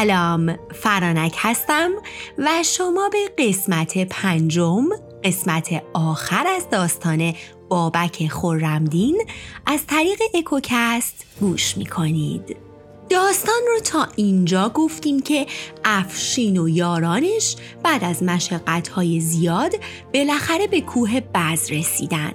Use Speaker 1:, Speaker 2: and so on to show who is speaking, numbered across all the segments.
Speaker 1: سلام فرانک هستم و شما به قسمت پنجم قسمت آخر از داستان بابک خورمدین از طریق اکوکست گوش می کنید. داستان رو تا اینجا گفتیم که افشین و یارانش بعد از مشقتهای زیاد بالاخره به کوه بز رسیدن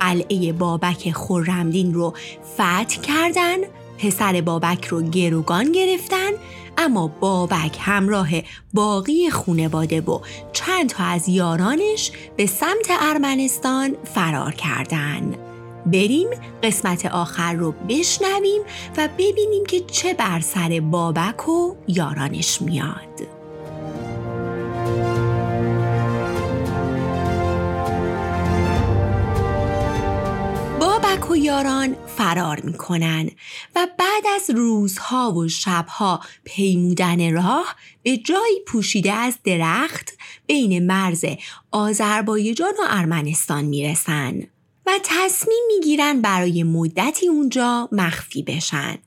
Speaker 1: قلعه بابک خورمدین رو فتح کردن پسر بابک رو گروگان گرفتن اما بابک همراه باقی خونواده و چند تا از یارانش به سمت ارمنستان فرار کردن. بریم قسمت آخر رو بشنویم و ببینیم که چه بر سر بابک و یارانش میاد. یاران فرار می‌کنن و بعد از روزها و شبها پیمودن راه به جایی پوشیده از درخت بین مرز آذربایجان و ارمنستان می‌رسن و تصمیم می‌گیرن برای مدتی اونجا مخفی بشن.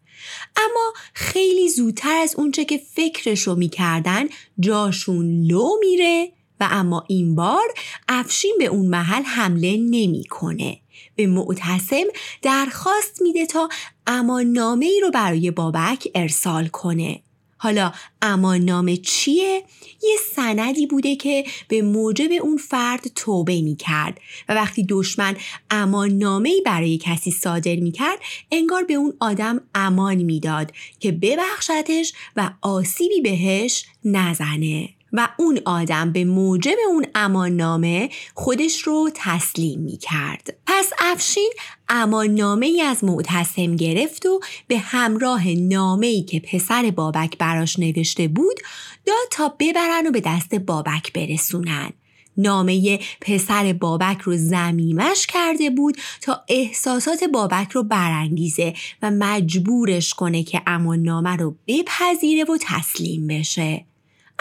Speaker 1: اما خیلی زودتر از اونچه که فکرشو می‌کردن جاشون لو میره و اما این بار افشین به اون محل حمله نمی‌کنه. به معتصم درخواست میده تا امان نامه ای رو برای بابک ارسال کنه. حالا امان نامه چیه؟ یه سندی بوده که به موجب اون فرد توبه می کرد و وقتی دشمن امان نامه برای کسی صادر می کرد انگار به اون آدم امان می‌داد که ببخشتش و آسیبی بهش نزنه. و اون آدم به موجب اون اماننامه خودش رو تسلیم می کرد. پس افشین اماننامه ای از معتصم گرفت و به همراه نامه ای که پسر بابک براش نوشته بود داد تا ببرن و به دست بابک برسونن. نامه پسر بابک رو زمیمش کرده بود تا احساسات بابک رو برانگیزه و مجبورش کنه که اما نامه رو بپذیره و تسلیم بشه.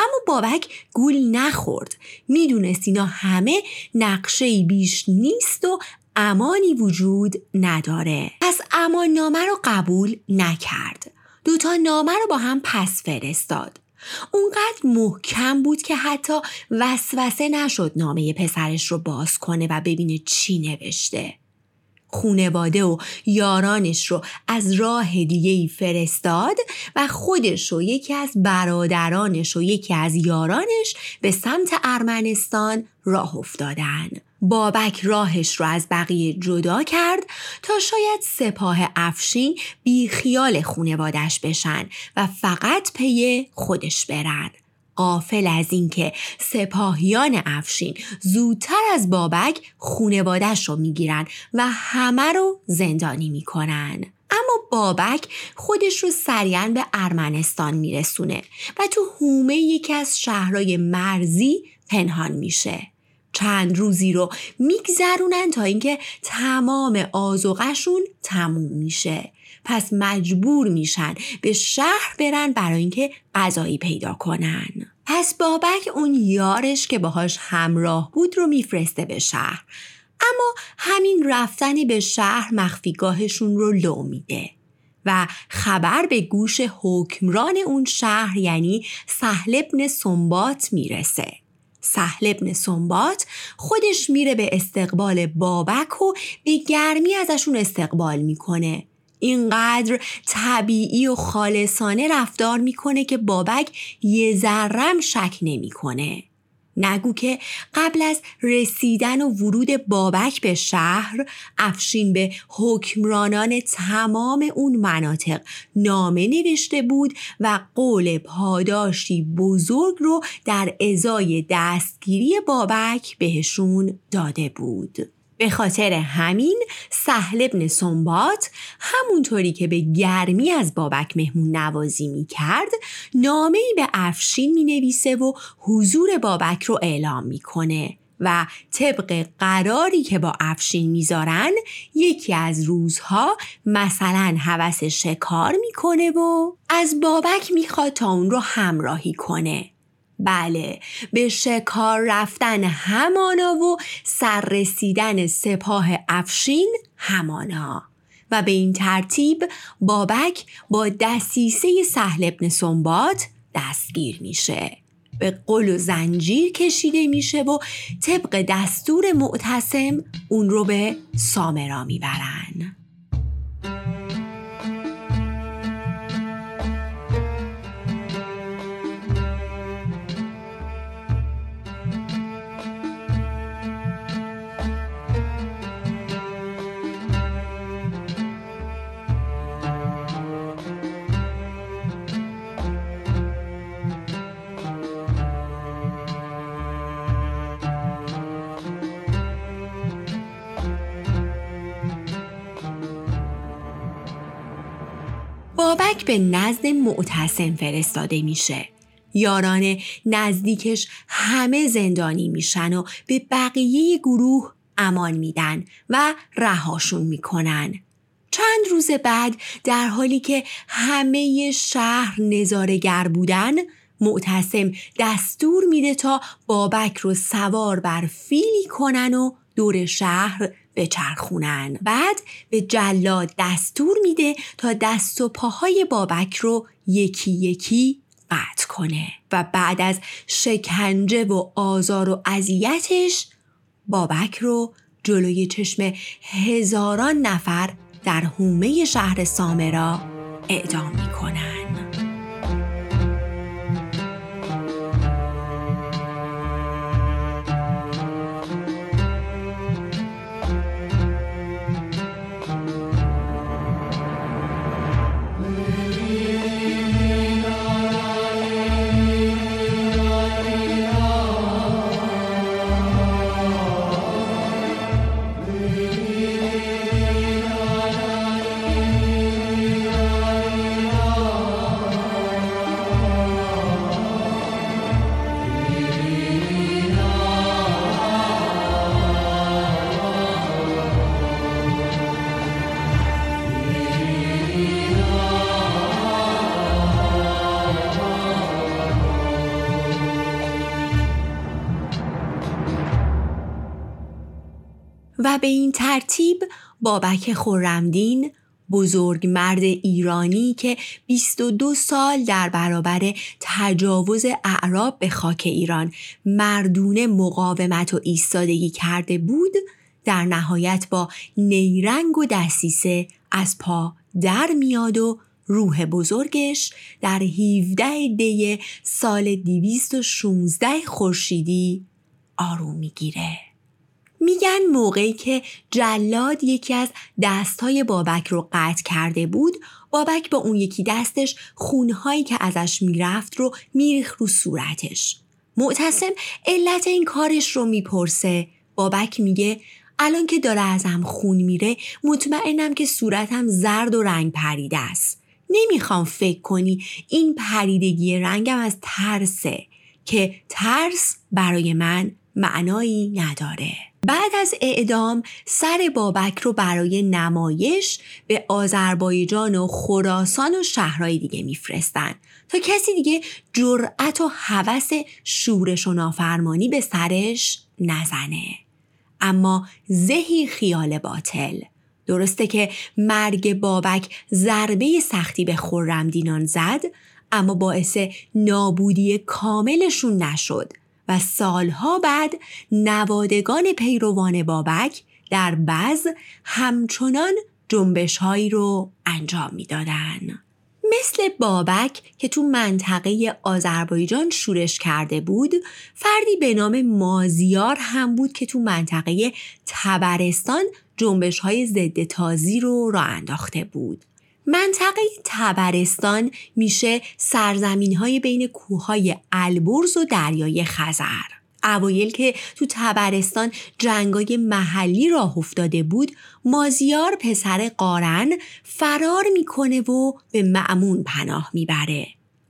Speaker 1: اما بابک گول نخورد. می‌دونست اینا همه نقشه بیش نیست و امانی وجود نداره. پس امان نامه رو قبول نکرد. دوتا نامه رو با هم پس فرستاد. اونقدر محکم بود که حتی وسوسه نشد نامه پسرش رو باز کنه و ببینه چی نوشته. خونواده و یارانش رو از راه دیگه ای فرستاد و خودش و یکی از برادرانش و یکی از یارانش به سمت ارمنستان راه افتادن. بابک راهش رو از بقیه جدا کرد تا شاید سپاه افشین بی خیال خونوادش بشن و فقط پی خودش برن. قافل از اینکه سپاهیان افشین زودتر از بابک خونوادش رو می‌گیرن و همه رو زندانی می‌کنن. اما بابک خودش رو سریعا به ارمنستان میرسونه و تو هومه یکی از شهرهای مرزی پنهان میشه. چند روزی رو میگذرونن تا اینکه تمام آزوغشون تموم میشه پس مجبور میشن به شهر برن برای اینکه غذایی پیدا کنن. پس بابک اون یارش که باهاش همراه بود رو میفرسته به شهر. اما همین رفتن به شهر مخفیگاهشون رو لو میده و خبر به گوش حکمران اون شهر یعنی سهل ابن سنبات می‌رسه. سهل ابن سنبات خودش میره به استقبال بابک و به گرمی ازشون استقبال می‌کنه. اینقدر طبیعی و خالصانه رفتار می‌کنه که بابک یه ذرم شک نمی‌کنه. نگو که قبل از رسیدن و ورود بابک به شهر افشین به حکمرانان تمام اون مناطق نامه نوشته بود و قول پاداشی بزرگ رو در ازای دستگیری بابک بهشون داده بود. به خاطر همین سهل ابن سنبات همونطوری که به گرمی از بابک مهمون نوازی می کرد نامه به افشین می نویسه و حضور بابک رو اعلام می‌کنه و طبق قراری که با افشین می‌ذارن یکی از روزها مثلا حوس شکار می‌کنه و از بابک می‌خواد تا اون رو همراهی کنه. بله به شکار رفتن همانا و سررسیدن سپاه افشین همانا. و به این ترتیب بابک با دسیسه سهل ابن سنبات دستگیر میشه. به قل و زنجیر کشیده میشه و طبق دستور معتصم اون رو به سامرا می‌برن. به نزد معتصم فرستاده میشه. یاران نزدیکش همه زندانی میشن و به بقیه گروه امان میدن و رهاشون می‌کنن. چند روز بعد در حالی که همه شهر نظارگر بودن معتصم دستور میده تا بابک رو سوار بر فیلی کنن و دور شهر بچرخونن. بعد به جلاد دستور میده تا دست و پاهای بابک رو یکی یکی قطع کنه و بعد از شکنجه و آزار و اذیتش بابک رو جلوی چشم هزاران نفر در حومه شهر سامرا اعدام می‌کنن و به این ترتیب بابک خورمدین بزرگ مرد ایرانی که 22 سال در برابر تجاوز اعراب به خاک ایران مردونه مقاومت و ایستادگی کرده بود در نهایت با نیرنگ و دستیسه از پا در میاد و روح بزرگش در 17 دی سال 216 خورشیدی آروم می‌گیره. میگن موقعی که جلاد یکی از دستهای بابک رو قطع کرده بود بابک با اون یکی دستش خونهایی که ازش می‌رفت رو میریخ رو صورتش معتصم علت این کارش رو می‌پرسه بابک میگه الان که داره ازم خون میره مطمئنم که صورتم زرد و رنگ پریده است. نمی‌خوام فکر کنی این پریدگی رنگم از ترسه که ترس برای من معنایی نداره. بعد از اعدام سر بابک رو برای نمایش به آذربایجان و خراسان و شهرهای دیگه میفرستن تا کسی دیگه جرأت و هوس شورش و نافرمانی به سرش نزنه. اما زهی خیال باطل درسته که مرگ بابک ضربه سختی به خرمدینان زد اما باعث نابودی کاملشون نشد و سالها بعد نوادگان پیروان بابک در بعض همچنان جنبش هایی رو انجام می‌دادن. مثل بابک که تو منطقه آذربایجان شورش کرده بود فردی به نام مازیار هم بود که تو منطقه تبرستان جنبش های ضد تازی رو راه انداخته بود منطقه تبرستان میشه سرزمین های بین کوههای البرز و دریای خزر. اوایل که تو تبرستان جنگای محلی راه افتاده بود مازیار پسر قارن فرار می‌کنه و به معمون پناه می‌بره.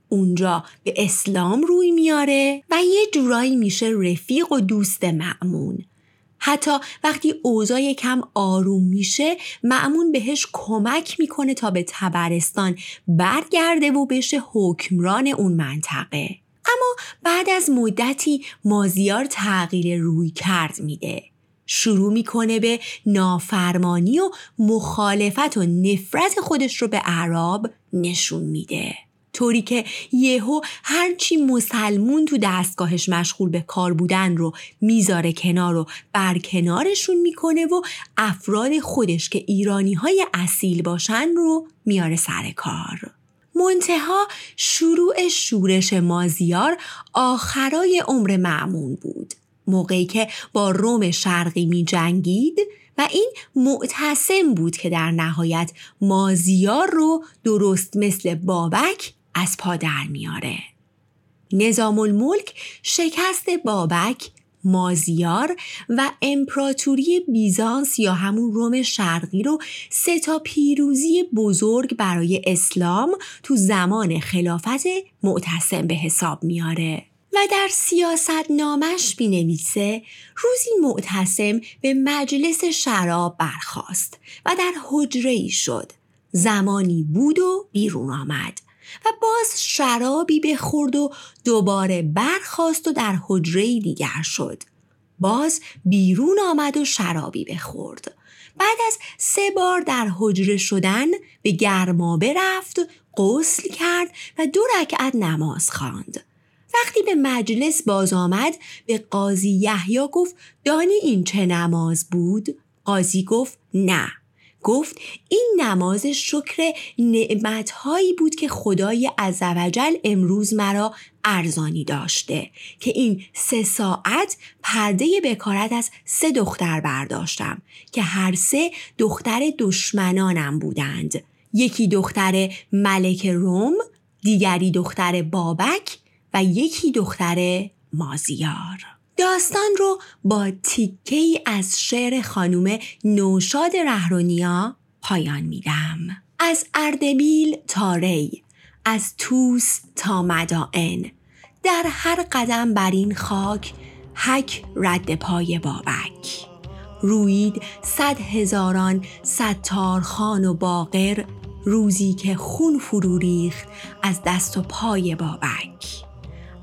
Speaker 1: اونجا به اسلام روی میاره و یه جورایی میشه رفیق و دوست معمون حتی وقتی اوضاع کم آروم میشه معمون بهش کمک می‌کنه تا به تبرستان برگرده و بشه حکمران اون منطقه. اما بعد از مدتی مازیار تغییر روی کرد میده. شروع می‌کنه به نافرمانی و مخالفت و نفرت خودش رو به اعراب نشون میده. طوری که یهو هرچی مسلمون تو دستگاهش مشغول به کار بودن رو می‌ذاره کنار و برکنارشون می‌کنه و افراد خودش که ایرانی های اصیل باشن رو میاره سر کار. منتها شروع شورش مازیار آخرای عمر معمون بود موقعی که با روم شرقی می جنگید و این معتصم بود که در نهایت مازیار رو درست مثل بابک از پا در میاره. نظام الملک شکست بابک مازیار و امپراتوری بیزانس یا همون روم شرقی رو سه تا پیروزی بزرگ برای اسلام تو زمان خلافت معتصم به حساب میاره. و در سیاست نامش می نویسه روزی معتصم به مجلس شراب برخاست و در حجره ای شد. زمانی بود و بیرون آمد و باز شرابی بخورد و دوباره برخاست و در حجره دیگر شد. باز بیرون آمد و شرابی بخورد. بعد از سه بار در حجره شدن به گرمابه رفت غسل کرد و دو رکعت نماز خواند. وقتی به مجلس باز آمد به قاضی یحیی گفت دانی این چه نماز بود؟ قاضی گفت نه گفت این نماز شکر نعمتهایی بود که خدای عزوجل امروز مرا ارزانی داشته که این سه ساعت پرده بکارت از سه دختر برداشتم که هر سه دختر دشمنانم بودند. یکی دختر ملک روم دیگری دختر بابک و یکی دختر مازیار. داستان رو با تیکه ای از شعر خانوم نوشاد رهرونیا پایان میدم. از اردبیل تا ری از توس تا مدائن. در هر قدم بر این خاک حک رد پای بابک. روید صد هزاران ستارخان و باقر روزی که خون فرو ریخت از دست و پای بابک.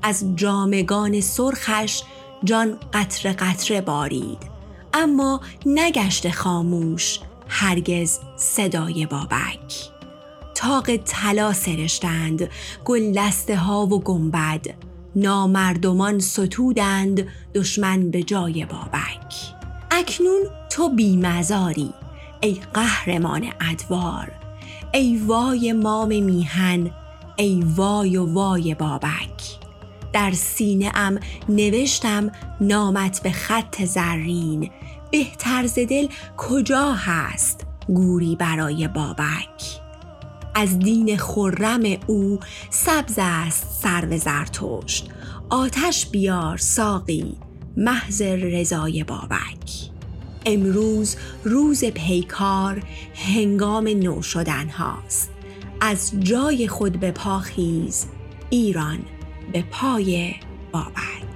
Speaker 1: از جامگان سرخش جان قطر قطره بارید. اما نگشت خاموش هرگز صدای بابک. تاق طلا سرشتند گل ها و گنبد. نامردمان ستودند دشمن به جای بابک. اکنون تو بیمزاری ای قهرمان ادوار. ای وای مام میهن ای وای و وای بابک. در سینه ام نوشتم نامت به خط زرین. بهتر ز دل کجا هست گوری برای بابک؟ از دین خرم او سبز است سرو زرتشت. آتش بیار ساقی محض رضای بابک. امروز روز پیکار هنگام نو شدن هاست از جای خود به پاخیز ایران به پای بابک